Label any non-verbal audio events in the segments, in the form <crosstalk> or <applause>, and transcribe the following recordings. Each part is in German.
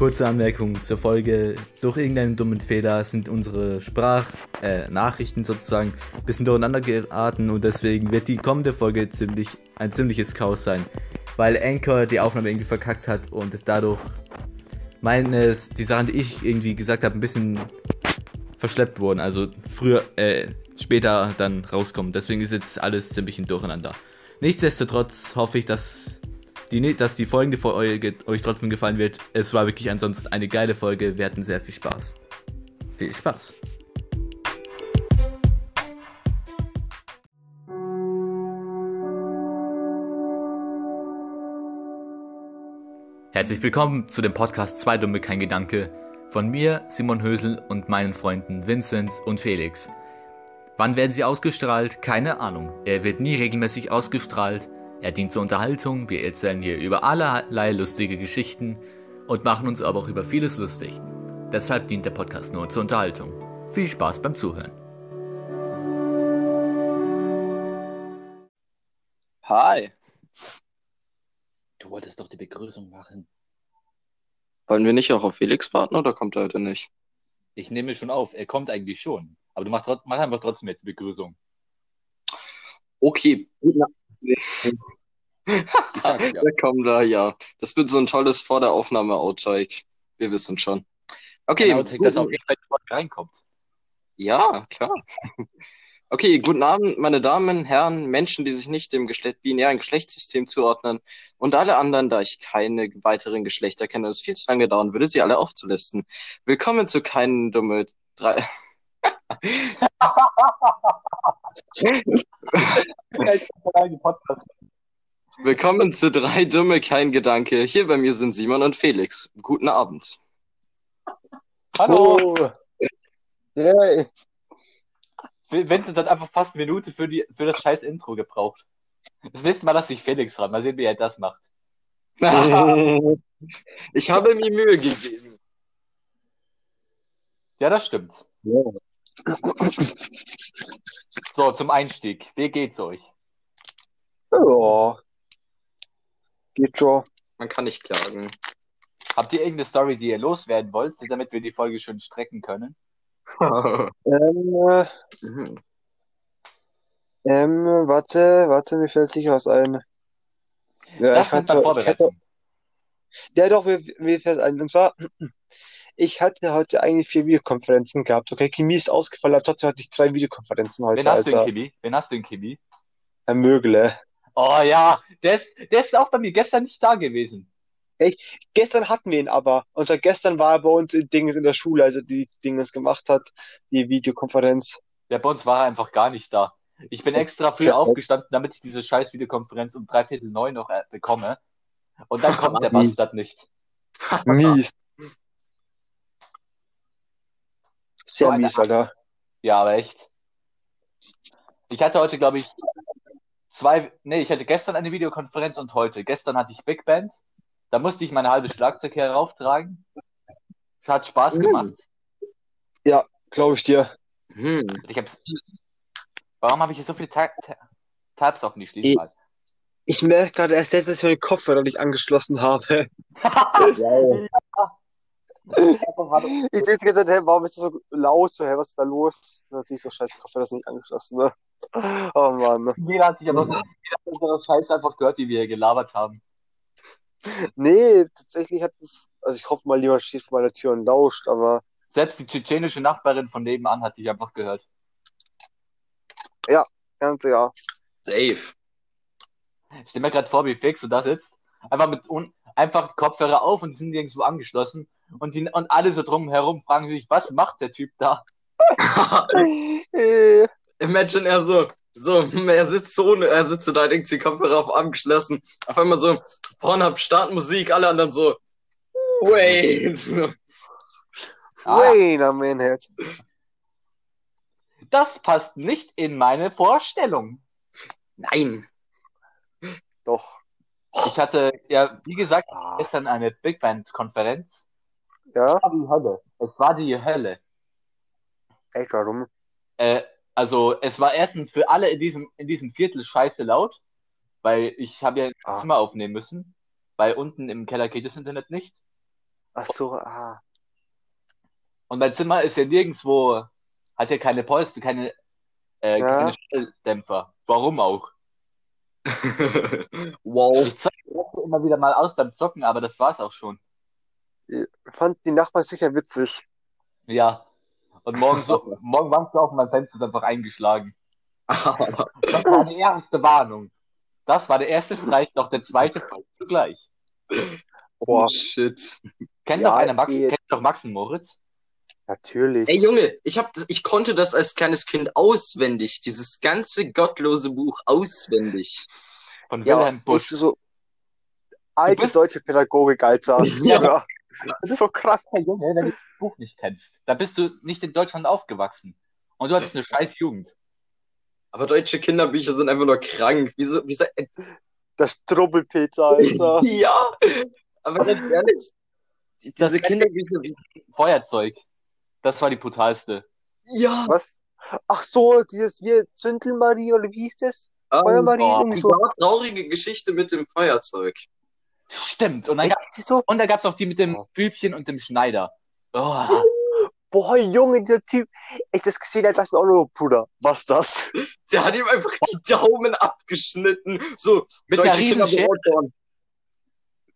Kurze Anmerkung zur Folge. Durch irgendeinen dummen Fehler sind unsere Sprachnachrichten äh, sozusagen ein bisschen durcheinander geraten und deswegen wird die kommende Folge ziemlich ein ziemliches Chaos sein, weil Anchor die Aufnahme irgendwie verkackt hat und dadurch meines die Sachen, die ich irgendwie gesagt habe, ein bisschen verschleppt wurden. Also früher, äh, später dann rauskommen. Deswegen ist jetzt alles ziemlich in Durcheinander. Nichtsdestotrotz hoffe ich, dass die, dass die folgende Folge euch trotzdem gefallen wird. Es war wirklich ansonsten eine geile Folge. Wir hatten sehr viel Spaß. Viel Spaß. Herzlich willkommen zu dem Podcast Zwei Dumme kein Gedanke von mir, Simon Hösel und meinen Freunden Vinzenz und Felix. Wann werden sie ausgestrahlt? Keine Ahnung. Er wird nie regelmäßig ausgestrahlt. Er dient zur Unterhaltung, wir erzählen hier über allerlei lustige Geschichten und machen uns aber auch über vieles lustig. Deshalb dient der Podcast nur zur Unterhaltung. Viel Spaß beim Zuhören. Hi. Du wolltest doch die Begrüßung machen. Wollen wir nicht auch auf Felix warten oder kommt er heute nicht? Ich nehme schon auf, er kommt eigentlich schon. Aber du machst, trotz, mach einfach trotzdem jetzt die Begrüßung. Okay. Sag, ja. Da kommt da, ja. Das wird so ein tolles vor der Aufnahme Outtake. Wir wissen schon. Okay. Outtake, dass auf jeden Fall reinkommt. Ja, klar. Okay, guten Abend, meine Damen, Herren, Menschen, die sich nicht dem Geschlecht, binären Geschlechtssystem zuordnen und alle anderen, da ich keine weiteren Geschlechter kenne und es viel zu lange dauern würde, sie alle aufzulisten. Willkommen zu keinen dumme drei. <laughs> <laughs> Willkommen zu drei Dumme, kein Gedanke. Hier bei mir sind Simon und Felix. Guten Abend. Hallo. Oh. Hey. Vincent hat einfach fast eine Minute für, die, für das scheiß Intro gebraucht. Das nächste Mal lasse ich Felix ran. Mal sehen, wie er das macht. <laughs> ich habe mir Mühe gegeben. Ja, das stimmt. Ja. So, zum Einstieg. Wie geht's euch? Ja. Geht schon. Man kann nicht klagen. Habt ihr irgendeine Story, die ihr loswerden wollt, damit wir die Folge schön strecken können? <laughs> ähm, äh, mhm. ähm, warte, warte, mir fällt sich was ein. Ja, das ich hatte, ich hatte, ja, doch, mir, mir fällt ein. Und zwar, <clears throat> ich hatte heute eigentlich vier Videokonferenzen gehabt. Okay, Chemie ist ausgefallen, aber trotzdem hatte ich drei Videokonferenzen heute. Wen hast Alter. du in Chemie? Wen hast du in Chemie? Herr Mögle. Oh ja, der ist, der ist auch bei mir gestern nicht da gewesen. Ey, gestern hatten wir ihn aber. Und seit gestern war er bei uns in Dinges in der Schule, also die Dinges gemacht hat, die Videokonferenz. Ja, bei uns war er einfach gar nicht da. Ich bin extra früh aufgestanden, damit ich diese scheiß Videokonferenz um drei Viertel neun noch äh, bekomme. Und dann kommt der Bastard nicht. Mies. Sehr so mies, Alter. Ja, aber echt. Ich hatte heute, glaube ich, zwei, nee, ich hatte gestern eine Videokonferenz und heute. Gestern hatte ich Big Band. Da musste ich mein halbes Schlagzeug herauftragen. Hat Spaß hm. gemacht. Ja, glaube ich dir. Hm. Ich hab's, warum habe ich hier so viele Ta Ta Tabs offen, die schließen halt? Ich merke gerade erst jetzt, dass ich meinen Kopfhörer nicht angeschlossen habe. <laughs> ich sehe jetzt hey, warum ist das so laut? So, hey, was ist da los? Natürlich so scheiße, Kopfhörer ist nicht angeschlossen, ne? Oh Mann. Jeder hat sich hat unsere Scheiße einfach gehört, die wir hier gelabert haben. Nee, tatsächlich hat es, also ich hoffe mal, jemand steht vor meiner Tür und lauscht, aber. Selbst die tschetschenische Nachbarin von nebenan hat sich einfach gehört. Ja, ganz ja. Safe. Ich stelle mir gerade vor, wie Fix du da sitzt. Einfach mit un einfach Kopfhörer auf und sind irgendwo angeschlossen. Und, die, und alle so drumherum fragen sich, was macht der Typ da? <laughs> <laughs> Imagine er so, so, er sitzt so, er sitzt so da, denkt die Kopfhörer auf angeschlossen. Auf einmal so, Pornhub, Startmusik, alle anderen so, wait. Ah. Wait a minute. Das passt nicht in meine Vorstellung. Nein. Doch. Ich hatte, ja, wie gesagt, ah. gestern eine Big Band-Konferenz. Ja. Es war die Hölle. Es war die Hölle. Echt, warum? Äh, also, es war erstens für alle in diesem, in diesem Viertel scheiße laut, weil ich habe ja ein ah. Zimmer aufnehmen müssen, weil unten im Keller geht das Internet nicht. Ach so, ah. Und mein Zimmer ist ja nirgendwo, hat ja keine Polster, keine, äh, Ja. keine Schalldämpfer. Warum auch? <laughs> wow. Ich zeige das immer wieder mal aus beim Zocken, aber das war's auch schon. Fand die Nachbarn sicher witzig. Ja. Und morgen so, <laughs> morgen warst du auf mein Fenster ist einfach eingeschlagen. <laughs> Das war die erste Warnung. Das war der erste Streich, doch der zweite Fall zugleich. oh shit. Kennt Ja, doch einer Max, kennt doch Max und Moritz? Natürlich. Ey Junge, ich hab das, ich konnte das als kleines Kind auswendig, dieses ganze gottlose Buch auswendig. Von ja, Wilhelm echt Busch. so alte deutsche Pädagogik, Alter. <laughs> Ja. Ja. So krass. Hey, Junge, wenn du das Buch nicht kennst, da bist du nicht in Deutschland aufgewachsen. Und du hattest eine scheiß Jugend. Aber deutsche Kinderbücher sind einfach nur krank. Wieso, wieso, äh, Der Strubbelpeter, Alter. <laughs> ja, aber ganz ehrlich, die- Das- diese Kinderbücher, Feuerzeug. Das war die brutalste. ja, Was? Ach so, dieses wie Zündelmarie oder wie hieß das? ähm, Feuermarie, oh, die so. traurige Geschichte mit dem Feuerzeug. Stimmt. Und dann, Echt, gab, und gab's auch die mit dem. Bübchen und dem Schneider. Oh, Boah, Junge, dieser Typ. Ich das gesehen habe, dachte ich mir auch nur, Bruder, was das? Der hat ihm einfach die Daumen abgeschnitten. So, Mit deutsche einer riesen Kinder Schere.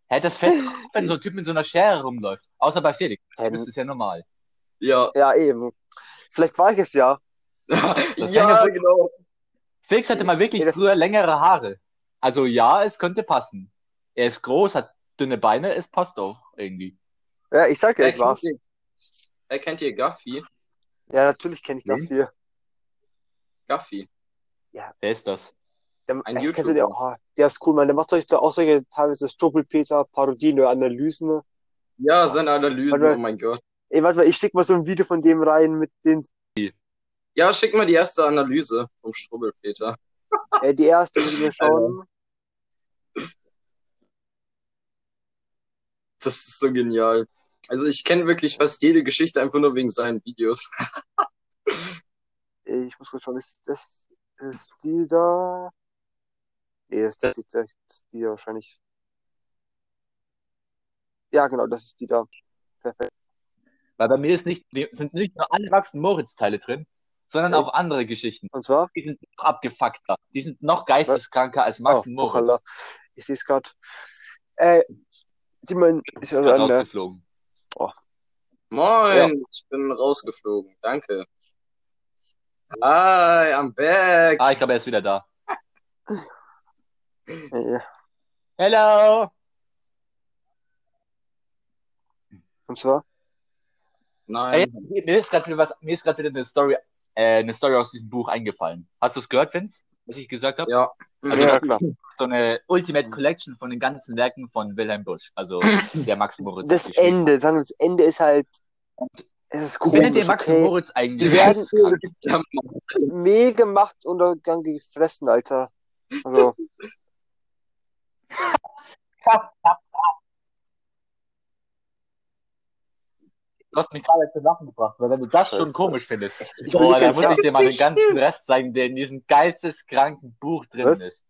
Hä, das fällt auf, <laughs> wenn so ein Typ mit so einer Schere rumläuft. Außer bei Felix. Hä, Das ist ja normal. Ja, Ja, eben. Vielleicht war ich es ja. <laughs> ja, genau. Felix hatte mal wirklich früher längere Haare. Also ja, es könnte passen. Er ist groß, hat dünne Beine, es passt auch irgendwie. Ja, ich sag ja, ich war's. Ihr, erkennt ihr Guffy? Ja, natürlich kenne ich Hm? das hier. Guffy. Wer ist das? Der, Ein äh, du YouTuber. den? Oh, der ist cool, man. Der macht euch da auch solche teilweise Strubbelpeter, Parodien oder Analysen. Ja, seine Analysen, Warte. oh mein Gott. Ey, warte mal, ich schick mal so ein Video von dem rein mit den, Ja, schick mal die erste Analyse vom Strubbelpeter. äh, die erste, die wir <laughs> schauen. Das ist so genial. Also ich kenne wirklich fast jede Geschichte einfach nur wegen seinen Videos. <laughs> Ich muss kurz schauen, ist das, ist die da? Nee, das, das, ist, das ist die da wahrscheinlich. Ja, genau, das ist die da. Perfekt. Weil bei mir ist nicht, sind nicht nur alle Max und Moritz-Teile drin, sondern Ey. auch andere Geschichten. Und zwar? Die sind noch abgefuckter. Die sind noch geisteskranker als Max Oh, und Moritz. Buchhalter. Ich sehe es gerade. Äh, Simon ist ja Gerade an der. Rausgeflogen. Moin, ich bin rausgeflogen. Danke. Hi, I'm back. Ah, ich glaube, er ist wieder da. Äh, Hello! und zwar? Nein. mir ist gerade wieder was, mir ist gerade wieder eine Story, äh, eine Story aus diesem Buch eingefallen. Hast du es gehört, Vince? Was ich gesagt habe? Ja. Also Ja, klar. so eine Ultimate Collection von den ganzen Werken von Wilhelm Busch, also <clears throat> der Max Moritz. Das. Ende, sagen wir, das Ende ist halt. Es ist Findet ihr komisch, Max okay? Moritz eigentlich? Sie werden? Mehl gemacht und dann gefressen, Alter. Also, <laughs> Du hast mich gerade zu Lachen gebracht, weil wenn du das schon komisch findest, ich boah, dann muss ich dir mal den ganzen Rest zeigen, der in diesem geisteskranken Buch drin Was? ist.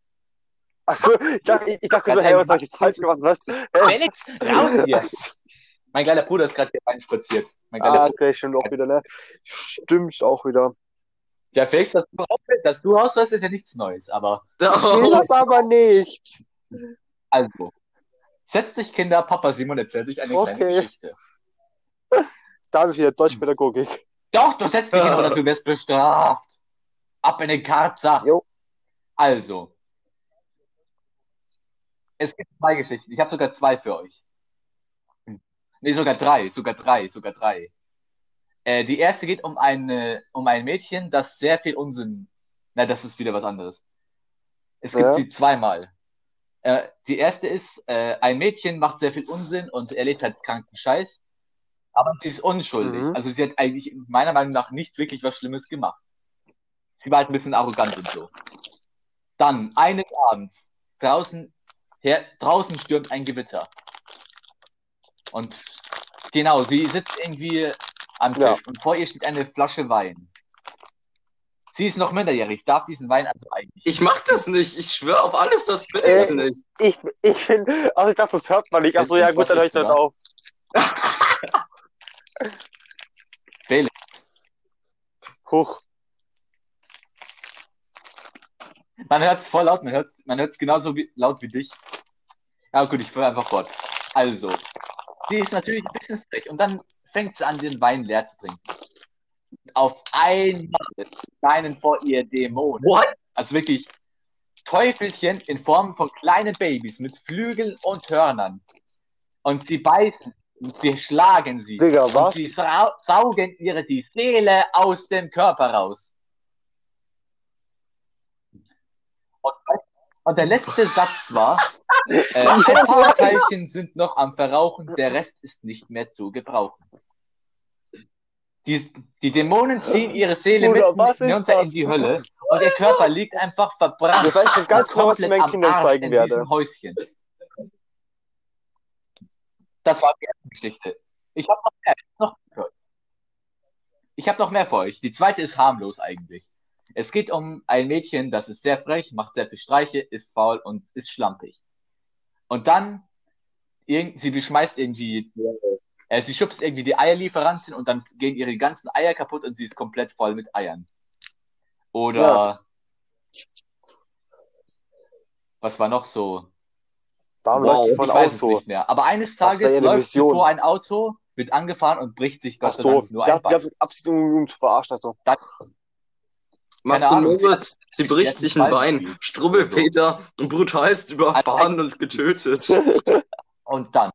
Achso, ich dachte, ich, ich dachte so, hey, was hab ich jetzt falsch gemacht? Was? Felix, raus <laughs> hier! Mein kleiner Bruder ist gerade hier reinspaziert. Mein Ah, Bruder. okay, stimmt auch wieder, ne? Stimmt auch wieder. Ja, Felix, dass du dass du raus sollst, ist ja nichts Neues, aber Nee, Oh, das aber nicht. also. Setz dich, Kinder, Papa Simon erzählt euch eine kleine Okay. Geschichte. <laughs> Da habe ich wieder Deutschpädagogik. Doch, du setzt dich hin oder du wirst bestraft. Ab in den Karzer. Jo. Also. Es gibt zwei Geschichten. Ich habe sogar zwei für euch. Nee, sogar drei, sogar drei, sogar drei. Äh, die erste geht um eine, um ein Mädchen, das sehr viel Unsinn. Na, das ist wieder was anderes. Es gibt Ja. sie zweimal. Äh, die erste ist, äh, ein Mädchen macht sehr viel Unsinn und erlebt halt kranken Scheiß. Aber sie ist unschuldig. Mhm. Also sie hat eigentlich meiner Meinung nach nicht wirklich was Schlimmes gemacht. Sie war halt ein bisschen arrogant und so. Dann, eines Abends, draußen, her, draußen stürmt ein Gewitter. Und genau, sie sitzt irgendwie am Tisch Ja. und vor ihr steht eine Flasche Wein. Sie ist noch minderjährig, darf diesen Wein also eigentlich. Ich mach das nicht. Ich schwöre auf alles, das bin Äh, ich nicht. Ich, ich finde, also ich dachte, das hört man nicht. Achso, ja gut, dann höre ich dann auf. <laughs> Felix, Hoch. man hört es voll laut, man hört es man hört's genauso wie, laut wie dich. Ja gut, ich fahre einfach fort. Also, sie ist natürlich ein bisschen frech und dann fängt sie an, den Wein leer zu trinken. Auf einmal scheinen vor ihr Dämonen. What? Also wirklich Teufelchen in Form von kleinen Babys mit Flügeln und Hörnern. Und sie beißen und sie schlagen sie. Digga, Und was? sie sau saugen ihre die Seele aus dem Körper raus. Und, und der letzte Satz war, äh, <laughs> ein paar Teilchen sind noch am Verrauchen, der Rest ist nicht mehr zu gebrauchen. Die, die Dämonen ziehen ihre Seele Bruder, ist hinunter in das? die Hölle und ihr Körper liegt einfach verbrannt. Ich weiß schon ganz genau, was ich meinen Kindern zeigen werde. Häuschen. Das war die erste Geschichte. Ich habe noch mehr. Noch mehr für euch. Ich habe noch mehr für euch. Die zweite ist harmlos eigentlich. Es geht um ein Mädchen, das ist sehr frech, macht sehr viel Streiche, ist faul und ist schlampig. Und dann, sie beschmeißt irgendwie, äh, sie schubst irgendwie die Eierlieferantin und dann gehen ihre ganzen Eier kaputt und sie ist komplett voll mit Eiern. Oder was war noch so? Warum Wow, läuft die von Auto? nicht mehr. Aber eines Das Tages läuft vor ein Auto, wird angefahren und bricht sich Ach Gott sei so, Dank nur die ein Bein. hat Absicht, um zu verarschen. Also. Keine Marco Ahnung, Moritz, sie bricht sich ein Bein. Strubbelpeter, brutalst überfahren und getötet. <laughs> Und dann.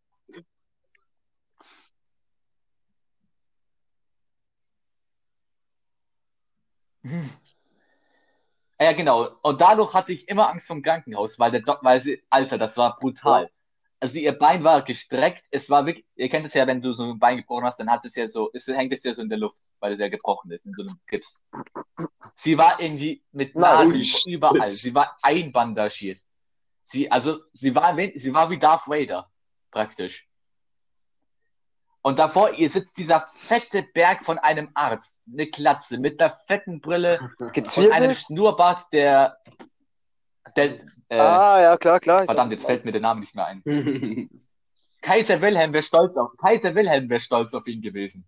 Hm. <laughs> Ja, genau. Und dadurch hatte ich immer Angst vom Krankenhaus, weil der Doc, weil sie, Alter, das war brutal. Also ihr Bein war gestreckt, es war wirklich, ihr kennt es ja, wenn du so ein Bein gebrochen hast, dann hat es ja so, es hängt es ja so in der Luft, weil es ja gebrochen ist, in so einem Gips. Sie war irgendwie mit. Nadeln shit. überall. Sie war einbandagiert. Sie, also, sie war, sie war wie Darth Vader, praktisch. Und davor ihr sitzt dieser fette Berg von einem Arzt, eine Klatze mit der fetten Brille und einem Gezwirbelt? Schnurrbart, der, der äh, Ah, ja, klar, klar. verdammt, jetzt fällt mir der Name nicht mehr ein. <laughs> Kaiser Wilhelm wäre stolz auf, Kaiser Wilhelm wäre stolz auf ihn gewesen.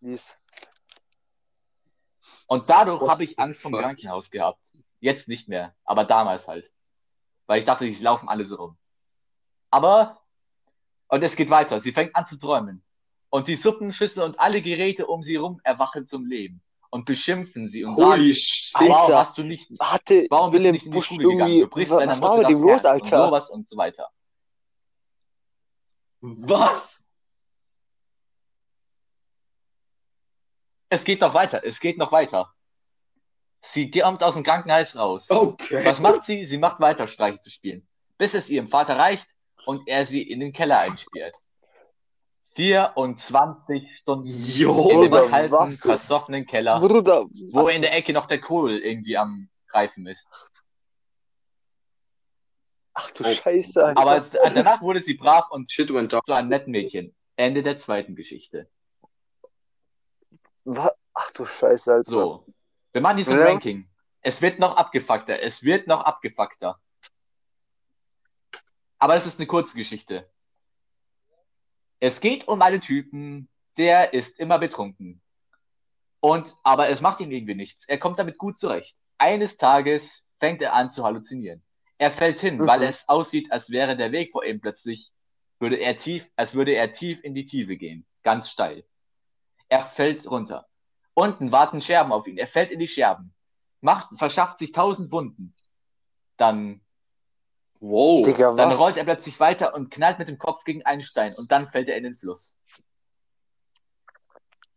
Mies. Und dadurch habe ich Angst vom? Krankenhaus gehabt. Jetzt nicht mehr, aber damals halt. Weil ich dachte, die laufen alle so rum. Aber, und es geht weiter. Sie fängt an zu träumen. Und die Suppenschüssel und alle Geräte um sie rum erwachen zum Leben und beschimpfen sie und Holy sagen. Alter. warum hast du nicht, Hatte warum bist du Willem nicht in die Schule gegangen? Du brichst Was, war mit dem los, Herz und Alter? sowas und so weiter. Was? Es geht noch weiter, es geht noch weiter. Sie kommt aus dem Krankenhaus raus. Okay. Was macht sie? Sie macht weiter, Streiche zu spielen. Bis es ihrem Vater reicht und er sie in den Keller einsperrt. 24 Stunden Jo, in dem kalten, was? versoffenen Keller, Bruder, wo in der Ecke noch der Kohl irgendwie am Greifen ist. ach du Scheiße, Alter. Aber es- danach wurde sie brav und Shit went down. zu einem netten Mädchen. Ende der zweiten Geschichte. Wa- Ach du Scheiße, Alter. So. Wir machen dieses Ja. Ranking. Es wird noch abgefuckter. Es wird noch abgefuckter. Aber es ist eine kurze Geschichte. Es geht um einen Typen, der ist immer betrunken. Und, aber es macht ihm irgendwie nichts. Er kommt damit gut zurecht. Eines Tages fängt er an zu halluzinieren. Er fällt hin, Mhm. weil es aussieht, als wäre der Weg vor ihm plötzlich, würde er tief, als würde er tief in die Tiefe gehen. Ganz steil. Er fällt runter. Unten warten Scherben auf ihn. Er fällt in die Scherben. Macht, verschafft sich tausend Wunden. Dann, Wow. Digga, dann was? rollt er plötzlich weiter und knallt mit dem Kopf gegen einen Stein und dann fällt er in den Fluss.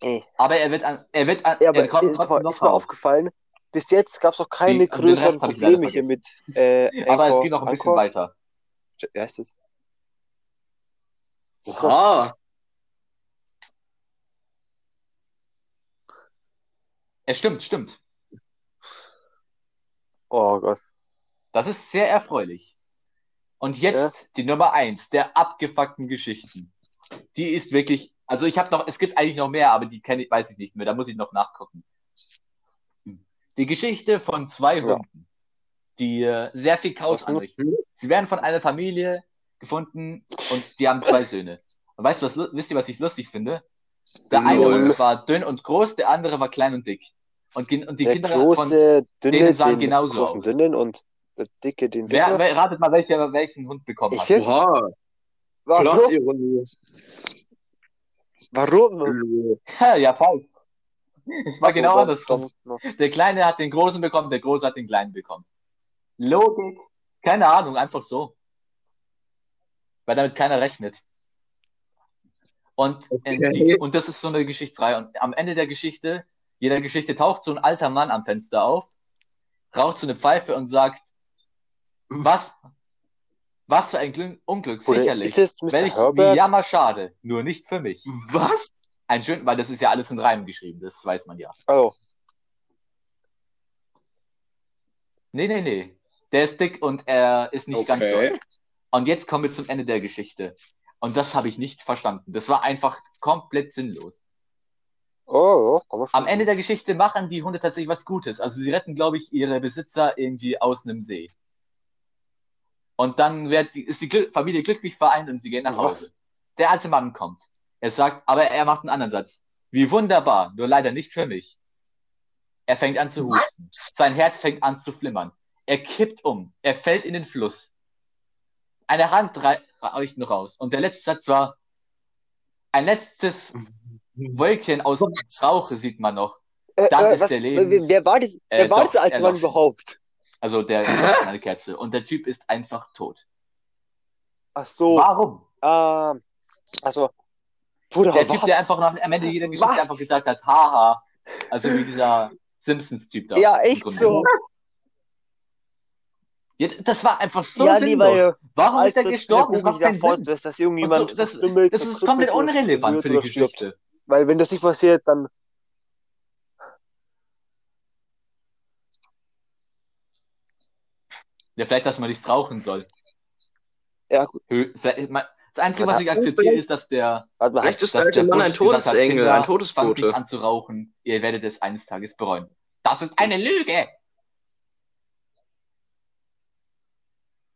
Ey. Aber er wird an, er wird an, Ja, aber er kommt ist, trotzdem ist mir aufgefallen, bis jetzt gab es noch keine Die- größeren Probleme hier mit äh, <laughs> Aber es Anchor- geht noch ein bisschen Anchor? weiter. Wie heißt das? Oha. Es stimmt, stimmt. Oh Gott. Das ist sehr erfreulich. Und jetzt Ja. die Nummer eins der abgefuckten Geschichten. Die ist wirklich, also ich habe noch, es gibt eigentlich noch mehr, aber die kenne ich, weiß ich nicht mehr. Da muss ich noch nachgucken. Die Geschichte von zwei Ja. Hunden, die äh, sehr viel Chaos anrichten. Sie werden von einer Familie gefunden und die haben zwei Söhne. Und weißt du, was, wisst ihr, was ich lustig finde? Der eine Lol. Hund war dünn und groß, der andere war klein und dick. Und, und die Der Kinder von, große, dünne, denen sahen genauso aus. dünnen und der dicke, den wer, wer, ratet mal, welcher welchen Hund bekommen Ich hat. find- Oha, Warum? Warum? ja, falsch. Es war Ach so, genau doch, andersrum. Der Kleine hat den Großen bekommen, der Große hat den Kleinen bekommen. Logik? Keine Ahnung, einfach so. Weil damit keiner rechnet. Und, äh, Okay. die, und das ist so eine Geschichtsreihe. Und am Ende der Geschichte, jeder Geschichte taucht so ein alter Mann am Fenster auf, raucht so eine Pfeife und sagt, was, was für ein Glück, Unglück, Oder sicherlich. ist es Mr. Welch Herbert? wie jammerschade, nur nicht für mich. Was? Ein schön, weil das ist ja alles in Reimen geschrieben, das weiß man ja. Oh, Nee, nee, nee. Der ist dick und er ist nicht ganz Okay. so. Und jetzt kommen wir zum Ende der Geschichte. Und das habe ich nicht verstanden. Das war einfach komplett sinnlos. oh, man schon. Am Ende der Geschichte machen die Hunde tatsächlich was Gutes. Also sie retten, glaube ich, ihre Besitzer irgendwie aus einem See. Und dann wird die, ist die Glück, Familie glücklich vereint und sie gehen nach Hause. Der alte Mann kommt. Er sagt, aber er macht einen anderen Satz. Wie wunderbar, nur leider nicht für mich. Er fängt an zu husten. Sein Herz fängt an zu flimmern. Er kippt um. Er fällt in den Fluss. Eine Hand rei- reicht noch raus. Und der letzte Satz war, ein letztes <laughs> Wölkchen aus Rauch sieht man noch. Äh, dann äh, ist was, der Leben- wer, war, das, wer Äh, war doch, dieser alte Mann überhaupt? Also der <laughs> eine Kerze. Und der Typ ist einfach tot. Ach so, Warum? ähm, also, Bruder, Der was? Typ, der einfach nach, am Ende jeder Geschichte Was? einfach gesagt hat, haha. Also wie dieser Simpsons-Typ da. ja, echt so. Ja, das war einfach so ja, sinnlos. lieber Warum ist er gestorben? Das macht keinen davor, Sinn. dass, dass irgendjemand so, das, das ist komplett unrelevant für die oder stirbt. Geschichte. Weil wenn das nicht passiert, dann Ja, vielleicht, dass man nicht rauchen soll. Ja, gut. Hö- vielleicht- man- Das Einzige, Was was hat- ich akzeptiere, ist, dass der, warte Vielleicht ist der alte der Mann ein Bush hat, Todesengel, Kinder, ein fangt Todesbote. an zu rauchen. Ihr werdet es eines Tages bereuen. Das ist eine Lüge!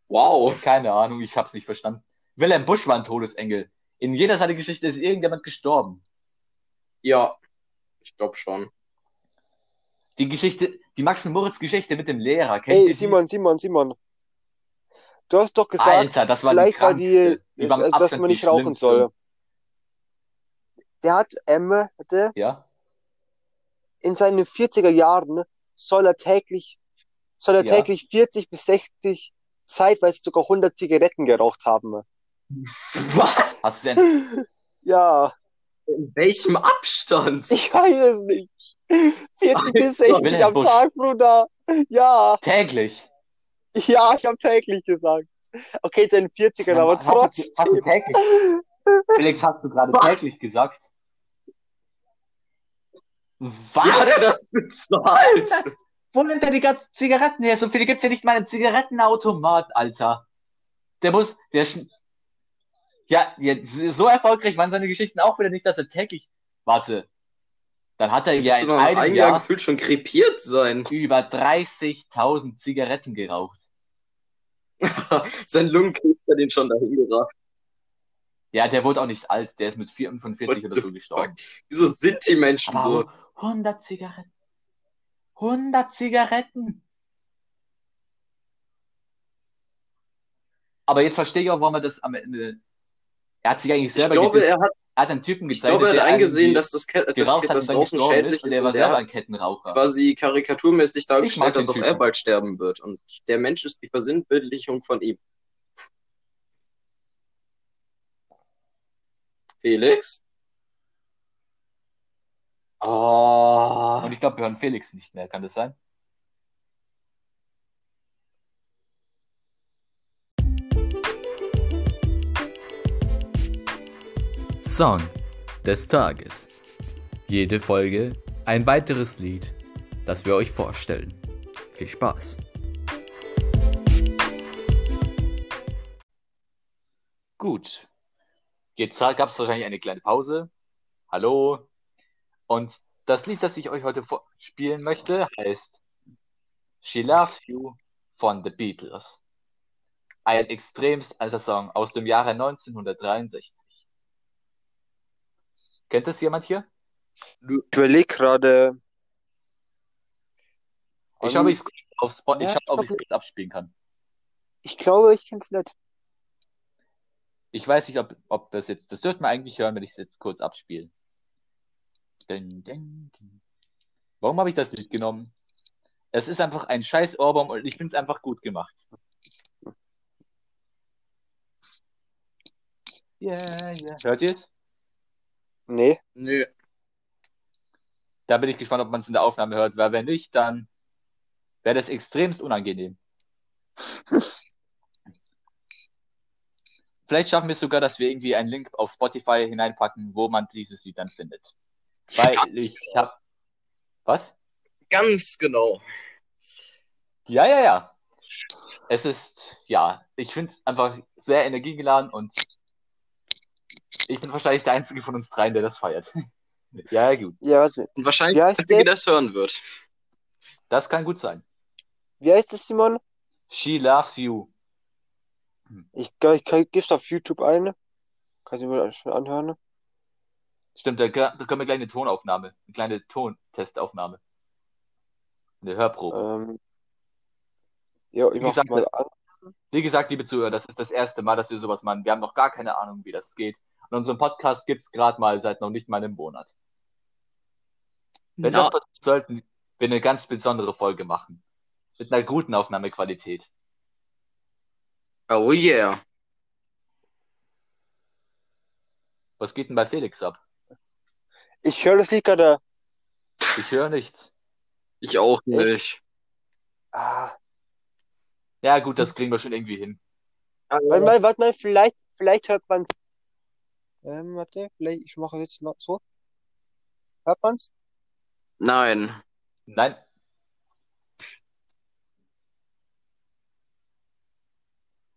Wow. Keine Ahnung, ich hab's nicht verstanden. Wilhelm Busch war ein Todesengel. In jeder seiner Geschichte ist irgendjemand gestorben. Ja, ich glaube schon. Die Geschichte, die Max und Moritz Geschichte mit dem Lehrer, kennt ey, die? Simon, Simon, Simon. Du hast doch gesagt, Alter, das war vielleicht die war die. Die war also, mit dass man nicht rauchen soll. Der hat, ähm, hatte, Ja? in seinen 40er Jahren soll er täglich, soll er Ja. täglich 40 bis 60, zeitweise sogar 100 Zigaretten geraucht haben. Was? Hast du denn, <laughs> Ja, In welchem Abstand? ich weiß es nicht. 40 bis 60 Wilhelm am. Tag, Bruder. Ja, täglich? ja, ich habe täglich gesagt. Okay, in seinen 40ern, aber Hast du- Hast du trotzdem. täglich? Felix, hast du gerade Was? täglich gesagt? Was? Wie hat er das bezahlt? Wo nimmt er die ganzen Zigaretten her? So viele gibt's ja nicht mal im Zigarettenautomat, Alter. Der muss, der sch ja, jetzt, so erfolgreich waren seine Geschichten auch wieder nicht, dass er täglich, warte, dann hat er ja in einem einem Jahr Jahr gefühlt schon krepiert sein. über 30.000 Zigaretten geraucht. <laughs> Sein Lungenkrebs hat ihn schon dahin gebracht. Ja, der wurde auch nicht alt, der ist mit 45 What oder so gestorben. Wieso sind die Menschen Aber so? 100 Zigaretten. 100 Zigaretten. Aber jetzt verstehe ich auch, warum er das am Ende. Er hat sich eigentlich Ich selber glaube, gedisst. er hat, Er hat einen Typen ich gezeichnet, glaube, er hat eingesehen, dass das, Ke- das, das Rauchen schädlich ist und er war er selber ein Kettenraucher. quasi karikaturmäßig Ich dargestellt, dass auch er bald sterben wird. Und der Mensch ist die Versinnbildlichung von ihm. Felix? Oh. Und ich glaube, wir hören Felix nicht mehr, kann das sein? Song des Tages. Jede Folge ein weiteres Lied, das wir euch vorstellen. Viel Spaß. Gut. Jetzt gab es wahrscheinlich eine kleine Pause. Hallo. Und das Lied, das ich euch heute spielen möchte, heißt She Loves You von The Beatles. ein extremst alter Song aus dem Jahre 1963. Kennt das jemand hier? Ich überlege gerade. Ich schaue, ob ich es auf Spot, ich Ja, ich ob ich es abspielen kann. Ich glaube, ich kenn's nicht. Ich weiß nicht, ob, ob das jetzt, das dürfte man eigentlich hören, wenn ich es jetzt kurz abspiele. Dun, dun, dun. Warum habe ich das Lied genommen? Es ist einfach ein scheiß Ohrbaum und ich finde es einfach gut gemacht. Yeah, yeah. Hört ihr es? Nee. Nö. Da bin ich gespannt, ob man es in der Aufnahme hört, weil wenn nicht, dann wäre das extremst unangenehm. <laughs> Vielleicht schaffen wir es sogar, dass wir irgendwie einen Link auf Spotify hineinpacken, wo man dieses Lied dann findet. Weil Ganz ich hab. Was? Ganz genau. Ja, ja, ja. Es ist, ja, ich finde es einfach sehr energiegeladen und ich bin wahrscheinlich der Einzige von uns dreien, der das feiert. <laughs> ja, gut. Ja, warte. Und wahrscheinlich der Einzige, der? das hören wird. Das kann gut sein. Wie heißt das, Simon? She loves you. Ich, ich, ich gib's auf YouTube ein. Kannst du mir schon anhören? Stimmt, da, da können wir gleich eine Tonaufnahme, eine kleine Tontestaufnahme. Eine Hörprobe. Ähm, ja, ich Wie gesagt, mal an. Wie gesagt, liebe Zuhörer, das ist das erste Mal, dass wir sowas machen. Wir haben noch gar keine Ahnung, wie das geht. Und unseren Podcast gibt's gerade mal seit noch nicht mal einem Monat. Wenn Na, das passiert, sollten wir eine ganz besondere Folge machen. Mit einer guten Aufnahmequalität. oh yeah. Was geht denn bei Felix ab? Ich höre das Lied gerade. Ich höre nichts. Ich auch nicht. Ah, Ja, gut, das kriegen wir schon irgendwie hin. warte mal, warte mal, vielleicht, vielleicht hört man's. Ähm, warte, vielleicht, ich mache jetzt noch so. Hört man's? Nein. Nein.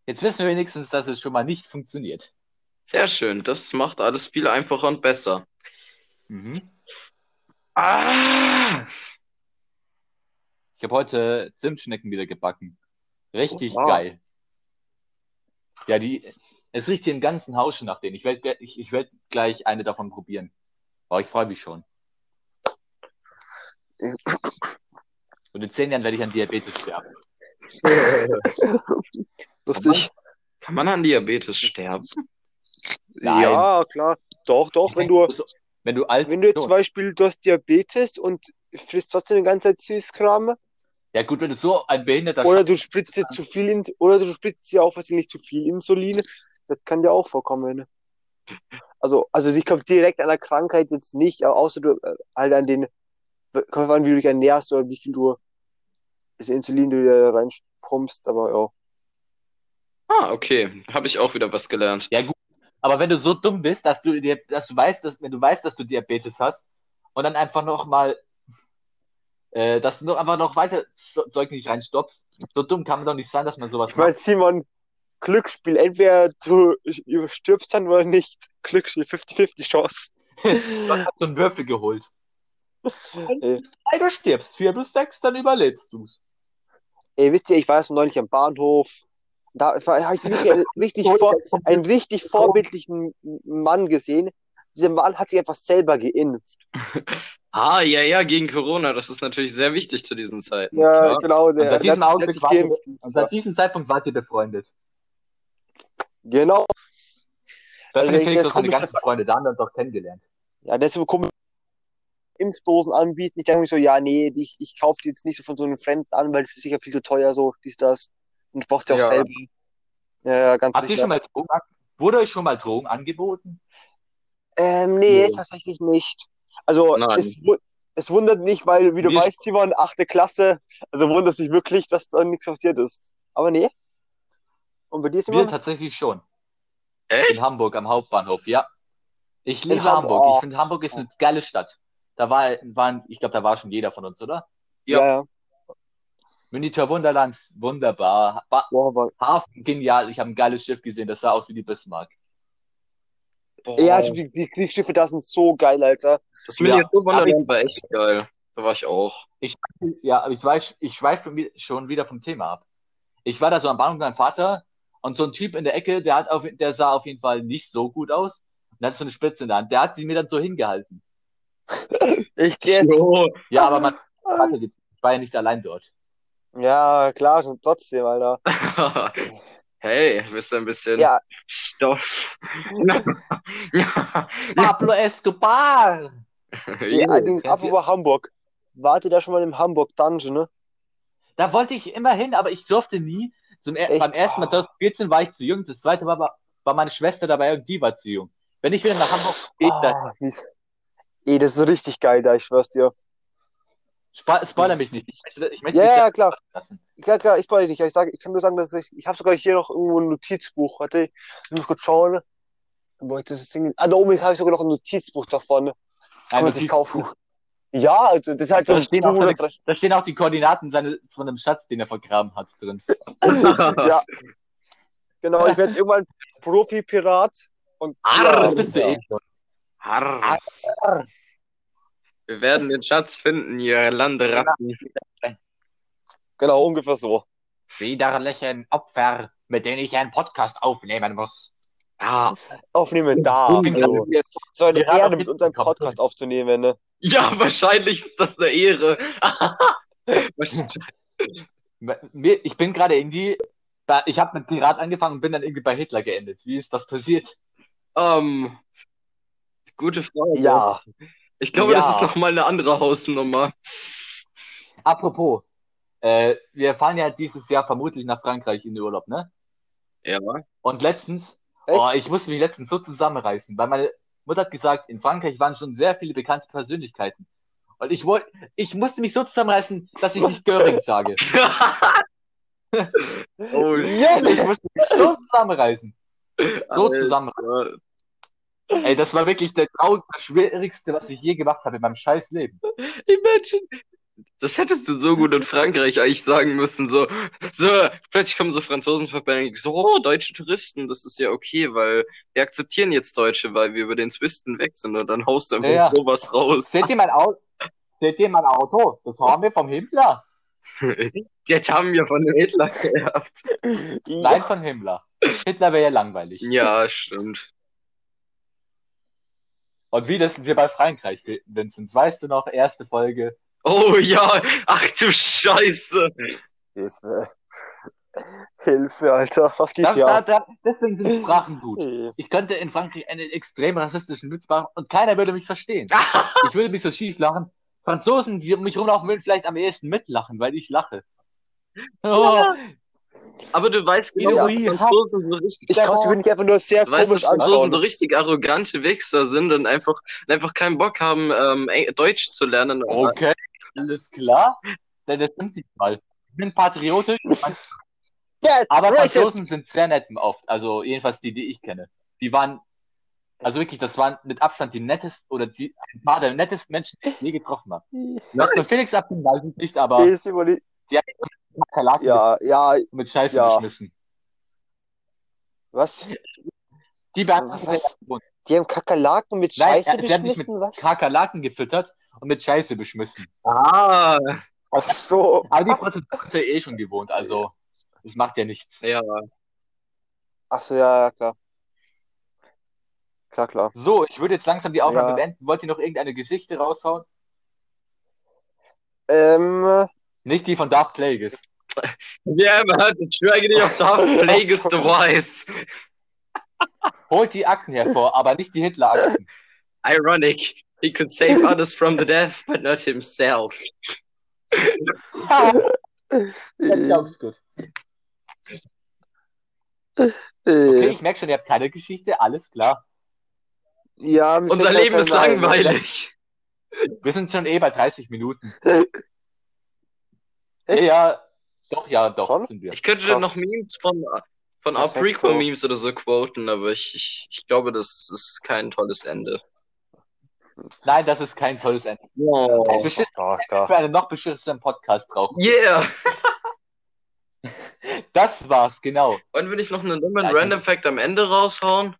Jetzt wissen wir wenigstens, dass es schon mal nicht funktioniert. Sehr schön. Das macht alles viel einfacher und besser. Mhm. Ah! Ich habe heute Zimtschnecken wieder gebacken. Richtig Oh, wow. geil. Ja, die, es riecht hier im ganzen Haus schon nach denen. Ich werde ich, ich werd gleich eine davon probieren. Aber ich freue mich schon. Und in zehn Jahren werde ich an Diabetes sterben. <laughs> Lustig. Kann man an Diabetes sterben? Nein. Ja, klar. Doch, doch, wenn du, So, wenn du alt wenn du zum Beispiel, du hast Diabetes und frisst trotzdem die ganze Zeit Süßkram, Ja gut, wenn du so ein behinderter oder du spritzt dir zu viel, in, oder du spritzt dir auch was nicht zu viel Insulin, das kann dir auch vorkommen. Also, also die kommt direkt an der Krankheit jetzt nicht, außer du äh, halt an den, kommt an, wie du dich ernährst oder wie viel du, das Insulin du dir reinpumpst, aber ja. Ah, okay. Habe ich auch wieder was gelernt. Ja gut, aber wenn du so dumm bist, dass du dir, dass du weißt, dass wenn du weißt, dass du Diabetes hast und dann einfach noch mal, äh, dass du noch einfach noch weiter Zeug nicht reinstoppst, so dumm kann man doch nicht sein, dass man sowas Ich meine, macht. Simon, Glücksspiel, entweder du stirbst dann oder nicht. Glücksspiel, 50-50 Chance. <laughs> Du hast so einen Würfel geholt. Ey, Drei, du stirbst, vier bis sechs, dann überlebst du's. ey, wisst ihr, ich war jetzt neulich am Bahnhof. Da habe ich wirklich einen richtig, <laughs> vor, einen richtig vorbildlichen Mann gesehen. Dieser Mann hat sich einfach selber geimpft. <laughs> Ah, ja, ja, gegen Corona. Das ist natürlich sehr wichtig zu diesen Zeiten. Ja, Klar. genau. Und Der, seit diesem der, hat Augenblick sich wart ihr, geimpft. und seit diesem Zeitpunkt wart ihr befreundet. Genau. Das Also, Felix das komisch, ganzen Freunde, da haben wir uns auch kennengelernt. Ja, so komisch. Impfdosen anbieten. Ich denke mir so, ja, nee, ich, ich kaufe die jetzt nicht so von so einem Fremden an, weil das ist sicher viel zu teuer, so, dies, das. Und ich brauche die auch Ja. selber. Ja, ja, ganz Habt ihr schon mal Drogen, wurde euch schon mal Drogen angeboten? Ähm, nee, Nee. tatsächlich nicht. Also, Nein. es, es wundert nicht, weil, wie du Wir- weißt, Simon, achte Klasse, also wundert sich wirklich, dass da nichts passiert ist. Aber nee. Und bei dir, Wir Simon? tatsächlich schon. Echt? In Hamburg am Hauptbahnhof, ja. Ich liebe Ham- Hamburg. oh. Ich finde, Hamburg ist eine geile Stadt. Da war, waren, ich glaube, da war schon jeder von uns, oder? Ja. Ja, ja. Miniatur Wunderland, wunderbar. Ba Boah, Hafen, genial. Ich habe ein geiles Schiff gesehen, das sah aus wie die Bismarck. Boah. ja, die, die Kriegsschiffe da sind so geil, Alter. Das Ja, Miniaturwunderland war echt geil. Da war ich auch. Ich, ja, aber ich weiß, ich schweife schon wieder vom Thema ab. Ich war da so am Bahnhof mit meinem Vater Und so ein Typ in der Ecke, der hat auf, der sah auf jeden Fall nicht so gut aus und hat so eine Spitze in der Hand. Der hat sie mir dann so hingehalten. <laughs> Ich jetzt. Jo. Ja, aber man die- ich war ja nicht allein dort. Ja, klar, schon trotzdem, Alter. <laughs> Hey, bist du ein bisschen Ja, Stoff. <laughs> Pablo Escobar! ja allerdings, Ja, apropos Hamburg. Wart ihr da schon mal im Hamburg Dungeon, ne? Da wollte ich immer hin, aber ich durfte nie. Zum Echt? beim ersten Mal 2014 war ich zu jung, das zweite Mal war, war meine Schwester dabei und die war zu jung. Wenn ich wieder nach Hamburg gehe, dann Ah, mies. Ey, das ist richtig geil da, ich schwör's dir. spo spoiler mich nicht. Ich möchte, ich möchte Ja, dich ja, klar. lassen. Klar, klar, ich spoil nicht. Ich, sag, ich kann nur sagen, dass ich, ich habe sogar hier noch irgendwo ein Notizbuch. Warte, ich muss kurz schauen. Wo ich das Ding, ah, da oben habe ich sogar noch ein Notizbuch davon. Kann Ein man sich Notizbuch. kaufen. Ja, also das ist halt so Da ein stehen, auch das, da stehen auch die Koordinaten seines, von einem Schatz, den er vergraben hat, drin. <laughs> ja. Genau, ich werde irgendwann Profi-Pirat und Arr. Das bist du ja. eh schon. Harr. Wir werden den Schatz finden, ihr Landeratten. Genau, ungefähr so. Widerlichen Opfer, mit denen ich einen Podcast aufnehmen muss. Ja, Aufnehmen da. Ich Ich bin Also, gerade so eine haben Ehre, mit unserem Podcast aufzunehmen, ne? ja, <laughs> wahrscheinlich ist das eine Ehre. <laughs> Ich bin gerade irgendwie, ich habe mit Pirat angefangen und bin dann irgendwie bei Hitler geendet. Wie ist das passiert? ähm, gute Frage. Ja. Ich glaube, das Ja. ist nochmal eine andere Hausnummer. Apropos, äh, wir fahren ja dieses Jahr vermutlich nach Frankreich in den Urlaub, ne? Ja. Und letztens? Oh, ich musste mich letztens so zusammenreißen, weil meine Mutter hat gesagt, in Frankreich waren schon sehr viele bekannte Persönlichkeiten. Und ich wollte, ich musste mich so zusammenreißen, dass ich nicht Göring sage. <laughs> oh, Ja, Ich musste mich so zusammenreißen. So Alter. zusammenreißen. Ey, das war wirklich der traurigste, schwierigste, was ich je gemacht habe in meinem scheiß Leben. Imagine. Das hättest du so gut in Frankreich eigentlich sagen müssen. So, so plötzlich kommen so Franzosen vorbei und so, oh, deutsche Touristen, das ist ja okay, weil wir akzeptieren jetzt Deutsche, weil wir über den Zwisten weg sind und dann haust du einfach Ja. sowas raus. Seht ihr mein Auto? Seht ihr mein Auto? Das haben wir vom Himmler. <laughs> Das haben wir von dem Hitler geerbt. Nein, von Himmler. Hitler wäre ja langweilig. Ja, stimmt. Und wie das sind wir bei Frankreich, Vinzenz? Weißt du noch, erste Folge? Oh ja, ach du Scheiße. Hilfe. Hilfe, Alter. Was geht Das, hier da, ab? da, deswegen sind Sprachen gut. Ich könnte in Frankreich einen extrem rassistischen Witz machen und keiner würde mich verstehen. <laughs> Ich würde mich so schief lachen. Franzosen, die um mich rumlaufen, würden vielleicht am ehesten mitlachen, weil ich lache. Oh, Aber du weißt genau, dass Franzosen so richtig, Ich glaube, die würden einfach nur sehr du weißt, komisch dass Franzosen so richtig arrogante Wichser sind und einfach, einfach keinen Bock haben, ähm, Deutsch zu lernen. okay, alles klar. Das das stimmt nicht mal. Ich bin patriotisch, <laughs> aber racist. Franzosen sind sehr nett oft. Also jedenfalls die, die ich kenne. Die waren, also wirklich, das waren mit Abstand die nettesten oder die, ein paar der nettesten Menschen, die ich je getroffen habe. Was mit Felix abging, weiß ich nicht, aber die haben mit Kakerlaken Ja, ja, mit Scheiße Ja. geschmissen. was? Die Was? sind Die haben Kakerlaken mit Nein, Scheiße die haben dich beschmissen, was? Kakerlaken gefüttert und mit Scheiße beschmissen. Ah, Ach so. Aber die Protestanten sind ja eh schon gewohnt, also das macht ja nichts. ja. Ach so, ja, ja, klar. Klar, klar. So, ich würde jetzt langsam die Aufnahme Ja. beenden. Wollt ihr noch irgendeine Geschichte raushauen? Ähm, Nicht die von Dark Plagueis. Yeah, man, the dragon of Dark Plague is the wise. Holt die Akten hervor, aber nicht die Hitler-Akten. Ironic. He could save others from the death, but not himself. Das glaub ich gut. Okay, äh, ich merke schon, ihr habt keine Geschichte, alles klar. ja, Unser Leben ist langweilig. Wir sind schon eh bei 30 Minuten. <laughs> Ja, Echt? ja, doch, ja, doch, Schon? sind wir. Ich könnte Krass. noch Memes von, von our Perfekto. Prequel-Memes oder so quoten, aber ich, ich, ich glaube, das ist kein tolles Ende. Nein, das ist kein tolles Ende. Oh. Für einen noch beschissenen Podcast brauchen. Yeah! <laughs> Das war's, genau. Wollen wir nicht noch einen dummen Ja, ich- Random Fact am Ende raushauen?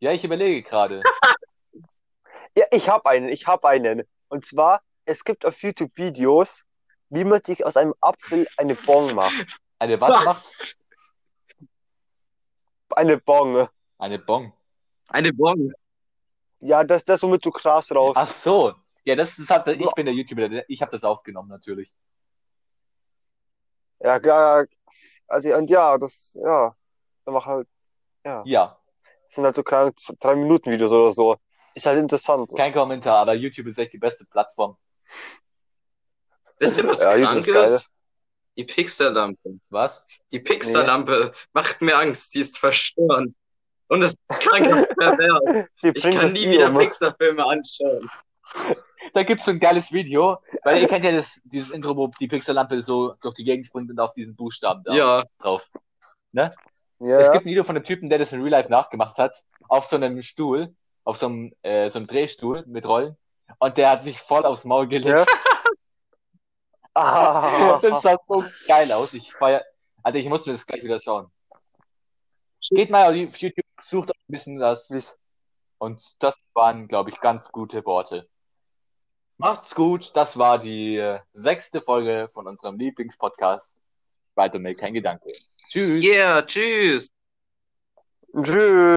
Ja, ich überlege gerade. <laughs> Ja, ich habe einen, ich habe einen. Und zwar, es gibt auf YouTube Videos, wie man sich aus einem Apfel eine Bon macht. Eine was macht? eine Bong. Eine Bong. Eine Bon. Ja, das, das womit du Gras raus. Ach so. Ja, das, das hat, ich bin der YouTuber, ich habe das aufgenommen natürlich. Ja, ja, also, und ja, das, ja, dann mach halt, ja, Ja, das sind halt so keine drei Minuten Videos oder so. Ist halt interessant. kein Kommentar, aber YouTube ist echt die beste Plattform. Wisst ihr, was Ja, krank ist? Die Pixar-Lampe. Was? Die Pixar-Lampe macht mir Angst. Die ist verstörend. Und es ist krank und pervers. Ich kann das nie wieder um. Pixar-Filme anschauen. Da gibt's so ein geiles Video, weil ihr kennt ja das, dieses Intro, wo die Pixellampe so durch die Gegend springt und auf diesen Buchstaben da Ja. drauf. Ne? Es Ja, gibt ein Video von einem Typen, der das in Real Life nachgemacht hat, auf so einem Stuhl, auf so einem, äh, so einem Drehstuhl mit Rollen. Und der hat sich voll aufs Maul gelegt. ja. <laughs> Ah, Das sah so geil aus. Ich feier, also ich muss mir das gleich wieder schauen. Geht mal auf YouTube, sucht ein bisschen das. Wie's- Und das waren, glaube ich, ganz gute Worte. Macht's gut. Das war die äh, sechste Folge von unserem Lieblingspodcast. Weiter mir kein Gedanke. Tschüss. Yeah, tschüss. Tschüss.